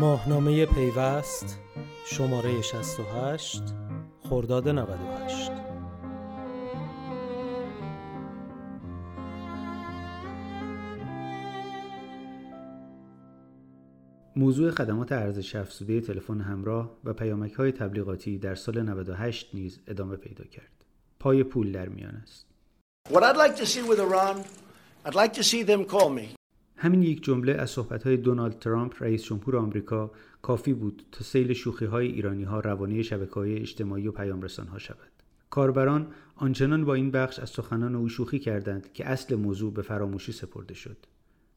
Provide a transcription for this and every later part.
ماهنامه پیوست شماره 68 خرداد 98 موضوع خدمات ارزش افزوده تلفن همراه و پیامک های تبلیغاتی در سال 98 نیز ادامه پیدا کرد. پای پول در میان است. What I'd like to see with Iran, I'd like to see them call me. همین یک جمله از های دونالد ترامپ رئیس جمهور آمریکا کافی بود تا سیل شوخی های ایرانی ها روانه شبکه های اجتماعی و پیام رسان ها شود. کاربران آنچنان با این بخش از سخنان او شوخی کردند که اصل موضوع به فراموشی سپرده شد.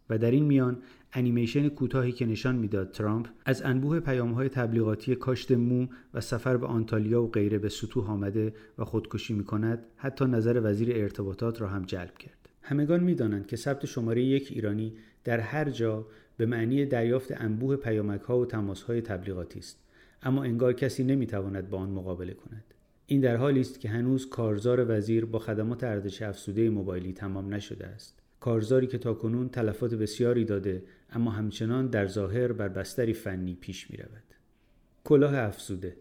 و در این میان انیمیشن کوتاهی که نشان می‌داد ترامپ از انبوه پیامهای تبلیغاتی کاشت مو و سفر به آنتالیا و غیره به سطوح آمده و خودکشی می کند حتی نظر وزیر ارتباطات را هم جلب کرد همگان می‌دانند که ثبت شماره یک ایرانی در هر جا به معنی دریافت انبوه پیامک ها و تماس های تبلیغاتی است. اما انگار کسی نمی‌تواند با آن مقابله کند. این در حالی است که هنوز کارزار وزیر با خدمات ارزش افزوده موبایلی تمام نشده است. کارزاری که تاکنون تلفات بسیاری داده اما همچنان در ظاهر بر بستری فنی پیش می رود. کلاه افزوده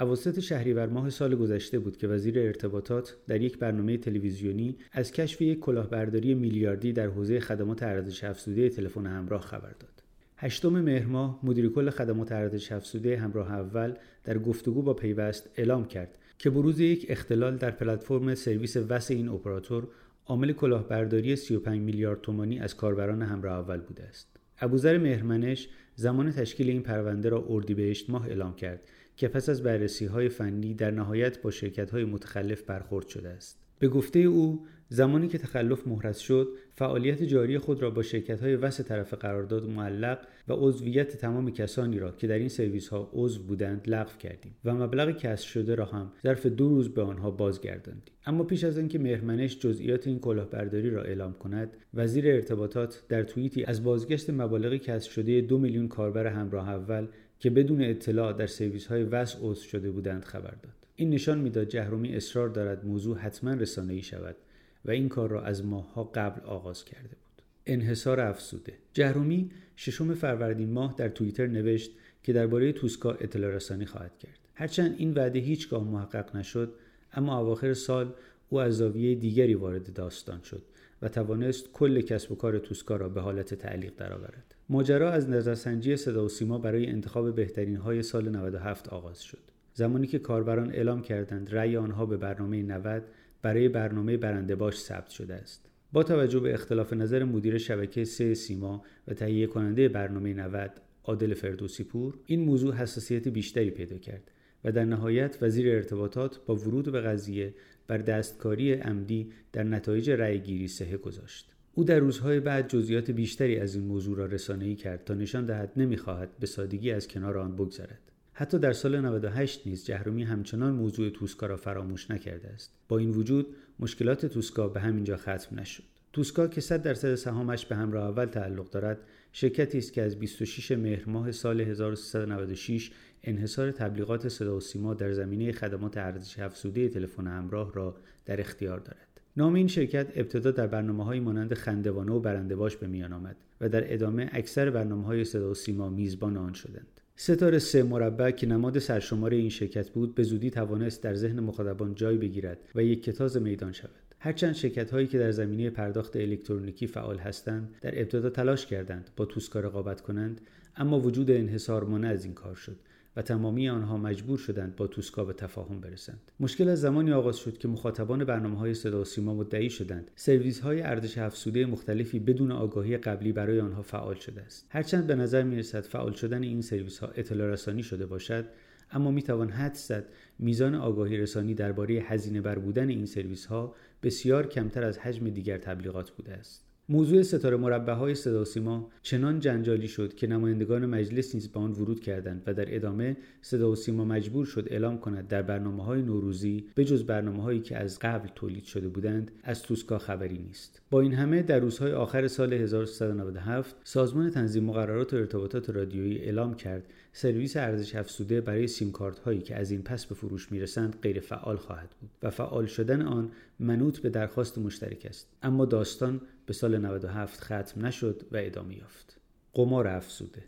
اواسط شهریور ماه سال گذشته بود که وزیر ارتباطات در یک برنامه تلویزیونی از کشف یک کلاهبرداری میلیاردی در حوزه خدمات ارزش افزوده تلفن همراه خبر داد. هشتم مهر ماه مدیر کل خدمات ارزش افزوده همراه اول در گفتگو با پیوست اعلام کرد که بروز یک اختلال در پلتفرم سرویس وس این اپراتور عامل کلاهبرداری 35 میلیارد تومانی از کاربران همراه اول بوده است. ابوذر مهرمنش زمان تشکیل این پرونده را اردیبهشت ماه اعلام کرد که پس از بررسی های فنی در نهایت با شرکت های متخلف برخورد شده است. به گفته او زمانی که تخلف محرز شد فعالیت جاری خود را با شرکت های وس طرف قرارداد معلق و عضویت تمام کسانی را که در این سرویس ها عضو بودند لغو کردیم و مبلغ کسب شده را هم ظرف دو روز به آنها بازگرداندیم اما پیش از اینکه مهرمنش جزئیات این کلاهبرداری را اعلام کند وزیر ارتباطات در توییتی از بازگشت مبالغ کسب شده دو میلیون کاربر همراه اول که بدون اطلاع در سرویس های وس عضو شده بودند خبر داد. این نشان می‌داد جهرومی اصرار دارد موضوع حتما رسانه‌ای شود و این کار را از ماهها قبل آغاز کرده بود. انحصار افسوده جهرومی ششم فروردین ماه در توییتر نوشت که درباره توسکا اطلاع رسانی خواهد کرد. هرچند این وعده هیچگاه محقق نشد اما اواخر سال او از زاویه دیگری وارد داستان شد و توانست کل کسب و کار توسکا را به حالت تعلیق درآورد. ماجرا از نظرسنجی صدا و سیما برای انتخاب بهترین های سال 97 آغاز شد. زمانی که کاربران اعلام کردند رأی آنها به برنامه 90 برای برنامه برنده باش ثبت شده است. با توجه به اختلاف نظر مدیر شبکه سه سیما و تهیه کننده برنامه 90 عادل فردوسی پور این موضوع حساسیت بیشتری پیدا کرد و در نهایت وزیر ارتباطات با ورود به قضیه بر دستکاری عمدی در نتایج رأیگیری سهه گذاشت. او در روزهای بعد جزئیات بیشتری از این موضوع را رسانه‌ای کرد تا نشان دهد نمی‌خواهد به سادگی از کنار آن بگذرد. حتی در سال 98 نیز جهرومی همچنان موضوع توسکا را فراموش نکرده است. با این وجود مشکلات توسکا به همینجا ختم نشد. توسکا که 100 درصد سهامش به همراه اول تعلق دارد شرکتی است که از 26 مهر ماه سال 1396 انحصار تبلیغات صدا و سیما در زمینه خدمات ارزش افزوده تلفن همراه را در اختیار دارد. نام این شرکت ابتدا در برنامه های مانند خندوانه و برنده باش به میان آمد و در ادامه اکثر برنامه های صدا و سیما میزبان آن شدند. ستاره سه مربع که نماد سرشمار این شرکت بود به زودی توانست در ذهن مخاطبان جای بگیرد و یک کتاز میدان شود. هرچند شرکت هایی که در زمینه پرداخت الکترونیکی فعال هستند در ابتدا تلاش کردند با توسکا رقابت کنند اما وجود انحصار مانع از این کار شد. و تمامی آنها مجبور شدند با توسکا به تفاهم برسند. مشکل از زمانی آغاز شد که مخاطبان برنامه های صدا سیما مدعی شدند. سرویس های ارزش افزوده مختلفی بدون آگاهی قبلی برای آنها فعال شده است. هرچند به نظر می رسد فعال شدن این سرویس ها اطلاع رسانی شده باشد اما می توان حد زد. میزان آگاهی رسانی درباره هزینه بر بودن این سرویس ها بسیار کمتر از حجم دیگر تبلیغات بوده است. موضوع ستاره مربع های صدا سیما چنان جنجالی شد که نمایندگان مجلس نیز به آن ورود کردند و در ادامه صدا و سیما مجبور شد اعلام کند در برنامه های نوروزی به جز برنامه هایی که از قبل تولید شده بودند از توسکا خبری نیست. با این همه در روزهای آخر سال 1397 سازمان تنظیم مقررات و ارتباطات رادیویی اعلام کرد سرویس ارزش افزوده برای سیم هایی که از این پس به فروش می‌رسند غیر فعال خواهد بود و فعال شدن آن منوط به درخواست مشترک است. اما داستان به سال 97 ختم نشد و ادامه یافت قمار افزوده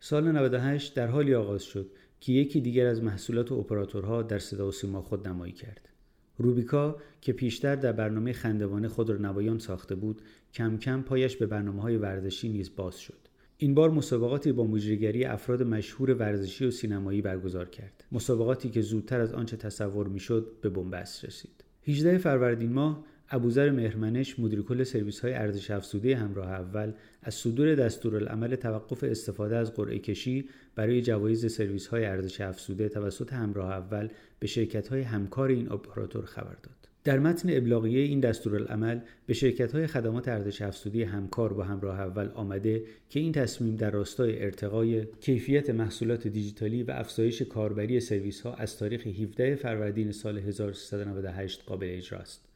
سال 98 در حالی آغاز شد که یکی دیگر از محصولات اپراتورها در صدا و سیما خود نمایی کرد. روبیکا که پیشتر در برنامه خندوانه خود را نمایان ساخته بود کم کم پایش به برنامه های ورزشی نیز باز شد. این بار مسابقاتی با مجریگری افراد مشهور ورزشی و سینمایی برگزار کرد. مسابقاتی که زودتر از آنچه تصور می‌شد به بنبست رسید. 18 فروردین ماه ابوذر مهرمنش مدیر کل سرویس های ارزش افزوده همراه اول از صدور دستورالعمل توقف استفاده از قرعه کشی برای جوایز سرویس های ارزش افزوده توسط همراه اول به شرکت های همکار این اپراتور خبر داد. در متن ابلاغیه این دستورالعمل به شرکت های خدمات ارزش افزوده همکار با همراه اول آمده که این تصمیم در راستای ارتقای کیفیت محصولات دیجیتالی و افزایش کاربری سرویس ها از تاریخ 17 فروردین سال 1398 قابل اجراست.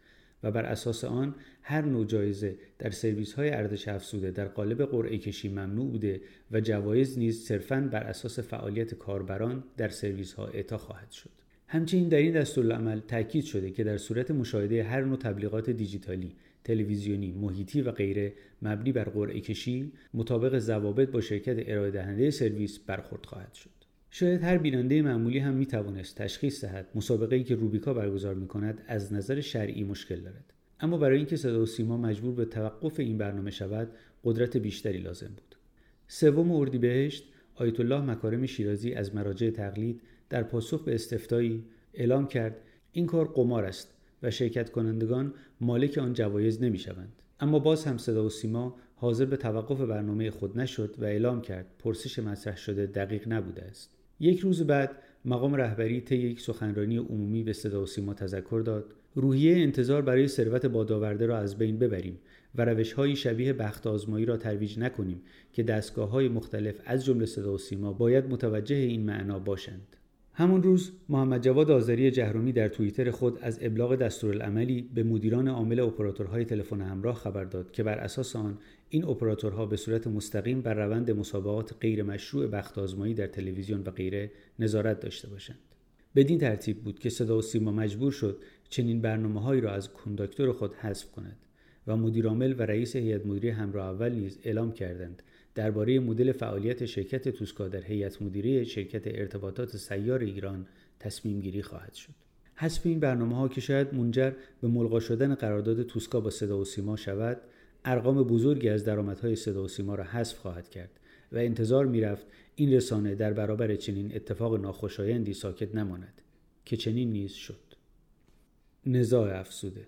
و بر اساس آن هر نوع جایزه در سرویس های ارزش افزوده در قالب قرعه کشی ممنوع بوده و جوایز نیز صرفاً بر اساس فعالیت کاربران در سرویس ها اعطا خواهد شد. همچنین در این دستورالعمل تاکید شده که در صورت مشاهده هر نوع تبلیغات دیجیتالی، تلویزیونی، محیطی و غیره مبنی بر قرعه کشی مطابق ضوابط با شرکت ارائه دهنده سرویس برخورد خواهد شد. شاید هر بیننده معمولی هم می توانست تشخیص دهد مسابقه که روبیکا برگزار می کند از نظر شرعی مشکل دارد. اما برای اینکه صدا و سیما مجبور به توقف این برنامه شود قدرت بیشتری لازم بود. سوم اردیبهشت آیت الله مکارم شیرازی از مراجع تقلید در پاسخ به استفتایی اعلام کرد این کار قمار است و شرکت کنندگان مالک آن جوایز نمی شوند. اما باز هم صدا و سیما حاضر به توقف برنامه خود نشد و اعلام کرد پرسش مطرح شده دقیق نبوده است. یک روز بعد مقام رهبری طی یک سخنرانی عمومی به صدا و سیما تذکر داد. روحیه انتظار برای ثروت بادآورده را از بین ببریم و روش های شبیه بخت آزمایی را ترویج نکنیم که دستگاه های مختلف از جمله صدا و سیما باید متوجه این معنا باشند. همون روز محمد جواد آذری جهرومی در توییتر خود از ابلاغ دستورالعملی به مدیران عامل اپراتورهای تلفن همراه خبر داد که بر اساس آن این اپراتورها به صورت مستقیم بر روند مسابقات غیر مشروع بخت آزمایی در تلویزیون و غیره نظارت داشته باشند. بدین ترتیب بود که صدا و سیما مجبور شد چنین برنامه را از کنداکتور خود حذف کند و مدیرعامل و رئیس هیئت مدیره همراه اول نیز اعلام کردند درباره مدل فعالیت شرکت توسکا در هیئت مدیره شرکت ارتباطات سیار ایران تصمیم گیری خواهد شد. حذف این برنامه ها که شاید منجر به ملغا شدن قرارداد توسکا با صدا و سیما شود ارقام بزرگی از درآمدهای صدا و سیما را حذف خواهد کرد و انتظار می‌رفت این رسانه در برابر چنین اتفاق ناخوشایندی ساکت نماند که چنین نیز شد نزاع افسوده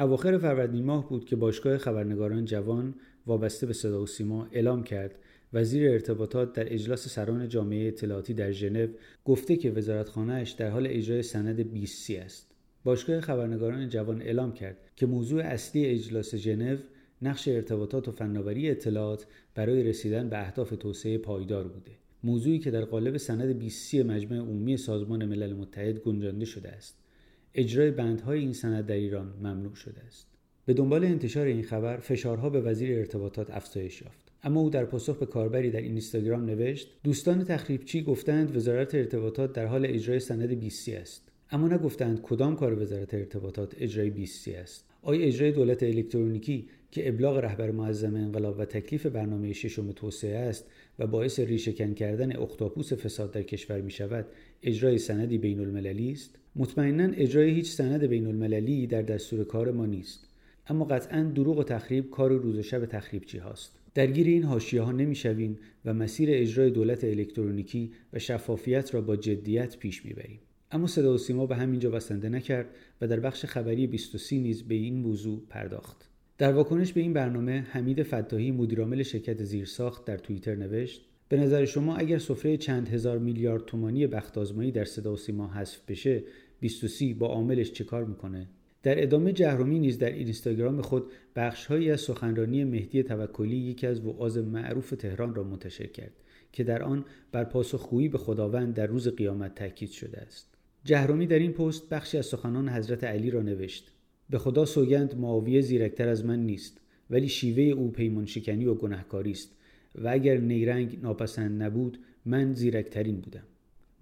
اواخر فروردین ماه بود که باشگاه خبرنگاران جوان وابسته به صدا و سیما اعلام کرد وزیر ارتباطات در اجلاس سران جامعه اطلاعاتی در ژنو گفته که وزارتخانهاش در حال اجرای سند 20 است. باشگاه خبرنگاران جوان اعلام کرد که موضوع اصلی اجلاس ژنو نقش ارتباطات و فناوری اطلاعات برای رسیدن به اهداف توسعه پایدار بوده. موضوعی که در قالب سند 20 مجمع عمومی سازمان ملل متحد گنجانده شده است. اجرای بندهای این سند در ایران ممنوع شده است. به دنبال انتشار این خبر فشارها به وزیر ارتباطات افزایش یافت. اما او در پاسخ به کاربری در اینستاگرام نوشت دوستان تخریبچی گفتند وزارت ارتباطات در حال اجرای سند 20 است. اما نگفتند کدام کار وزارت ارتباطات اجرای 20 است. آیا اجرای دولت الکترونیکی که ابلاغ رهبر معظم انقلاب و تکلیف برنامه ششم توسعه است و باعث ریشهکن کردن اختاپوس فساد در کشور می شود اجرای سندی بین المللی است؟ مطمئنا اجرای هیچ سند بین المللی در دستور کار ما نیست. اما قطعا دروغ و تخریب کار روز و شب تخریبچی هاست؟ درگیر این حاشیه ها نمی‌شویم و مسیر اجرای دولت الکترونیکی و شفافیت را با جدیت پیش می‌بریم. اما صدا و سیما به همینجا بسنده نکرد و در بخش خبری 23 نیز به این موضوع پرداخت. در واکنش به این برنامه حمید فتاحی مدیرعامل شرکت زیرساخت در توییتر نوشت به نظر شما اگر سفره چند هزار میلیارد تومانی بخت آزمایی در صدا و سیما حذف بشه 23 با عاملش چه کار می‌کنه؟ در ادامه جهرومی نیز در اینستاگرام خود بخشهایی از سخنرانی مهدی توکلی یکی از وعاظ معروف تهران را منتشر کرد که در آن بر پاسخگویی به خداوند در روز قیامت تاکید شده است. جهرومی در این پست بخشی از سخنان حضرت علی را نوشت. به خدا سوگند معاویه زیرکتر از من نیست ولی شیوه او پیمان شکنی و گناهکاری است و اگر نیرنگ ناپسند نبود من زیرکترین بودم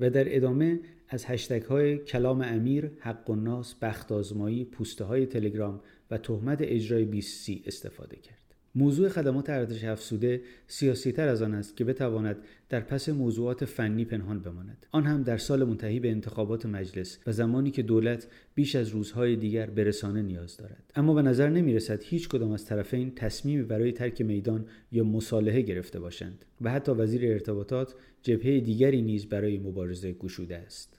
و در ادامه از هشتگ های کلام امیر، حق و ناس، بخت آزمایی، پوسته های تلگرام و تهمت اجرای 20 استفاده کرد. موضوع خدمات ارزش افزوده سیاسیتر از آن است که بتواند در پس موضوعات فنی پنهان بماند. آن هم در سال منتهی به انتخابات مجلس و زمانی که دولت بیش از روزهای دیگر به رسانه نیاز دارد. اما به نظر نمی رسد هیچ کدام از طرفین تصمیمی برای ترک میدان یا مصالحه گرفته باشند و حتی وزیر ارتباطات جبهه دیگری نیز برای مبارزه گشوده است.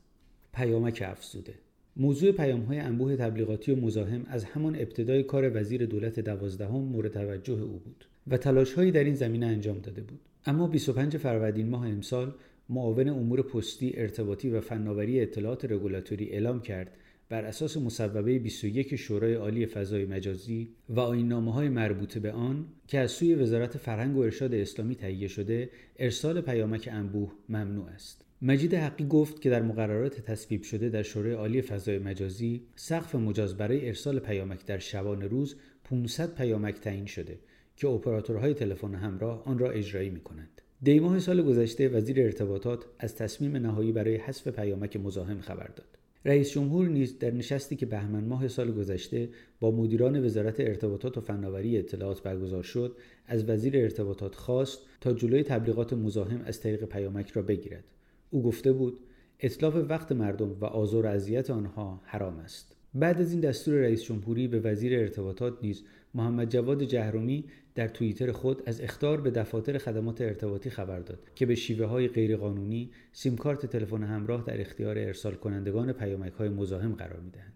پیامک افزوده موضوع پیام های انبوه تبلیغاتی و مزاحم از همان ابتدای کار وزیر دولت دوازدهم مورد توجه او بود و تلاش هایی در این زمینه انجام داده بود. اما 25 فروردین ماه امسال معاون امور پستی ارتباطی و فناوری اطلاعات رگولاتوری اعلام کرد بر اساس مصوبه 21 شورای عالی فضای مجازی و آیین‌نامه های مربوط به آن که از سوی وزارت فرهنگ و ارشاد اسلامی تهیه شده ارسال پیامک انبوه ممنوع است. مجید حقی گفت که در مقررات تصویب شده در شورای عالی فضای مجازی سقف مجاز برای ارسال پیامک در شبان روز 500 پیامک تعیین شده که اپراتورهای تلفن همراه آن را اجرایی می کنند. دیماه سال گذشته وزیر ارتباطات از تصمیم نهایی برای حذف پیامک مزاحم خبر داد. رئیس جمهور نیز در نشستی که بهمن ماه سال گذشته با مدیران وزارت ارتباطات و فناوری اطلاعات برگزار شد از وزیر ارتباطات خواست تا جلوی تبلیغات مزاحم از طریق پیامک را بگیرد او گفته بود اطلاف وقت مردم و آزار و اذیت آنها حرام است بعد از این دستور رئیس جمهوری به وزیر ارتباطات نیز محمد جواد جهرومی در توییتر خود از اختار به دفاتر خدمات ارتباطی خبر داد که به شیوه های غیرقانونی سیمکارت تلفن همراه در اختیار ارسال کنندگان پیامک های مزاحم قرار می‌دهند.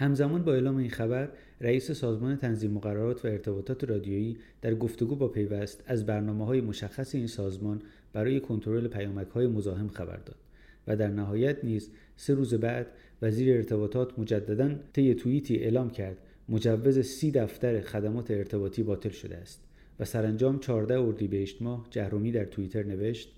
همزمان با اعلام این خبر رئیس سازمان تنظیم مقررات و ارتباطات رادیویی در گفتگو با پیوست از برنامه های مشخص این سازمان برای کنترل پیامک های مزاحم خبر داد و در نهایت نیز سه روز بعد وزیر ارتباطات مجددا طی توییتی اعلام کرد مجوز سی دفتر خدمات ارتباطی باطل شده است و سرانجام 14 اردیبهشت ماه جهرومی در توییتر نوشت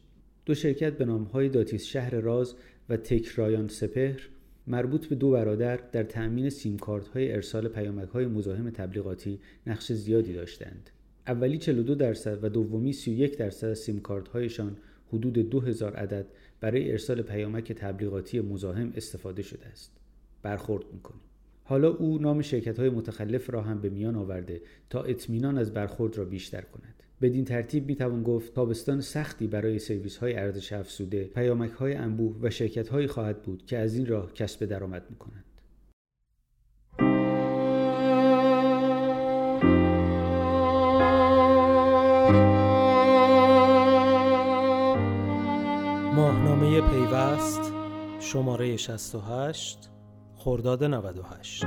دو شرکت به نامهای داتیس شهر راز و تکرایان سپهر مربوط به دو برادر در تأمین سیمکارت های ارسال پیامک های مزاحم تبلیغاتی نقش زیادی داشتند. اولی 42 درصد و دومی 31 درصد از سیمکارت هایشان حدود 2000 عدد برای ارسال پیامک تبلیغاتی مزاحم استفاده شده است. برخورد می‌کنیم. حالا او نام شرکت های متخلف را هم به میان آورده تا اطمینان از برخورد را بیشتر کند. بدین ترتیب می توان گفت تابستان سختی برای سرویس های ارزش افزوده، پیامک های انبوه و شرکت هایی خواهد بود که از این راه کسب درآمد می کنند. ماهنامه پیوست شماره 68 خرداد 98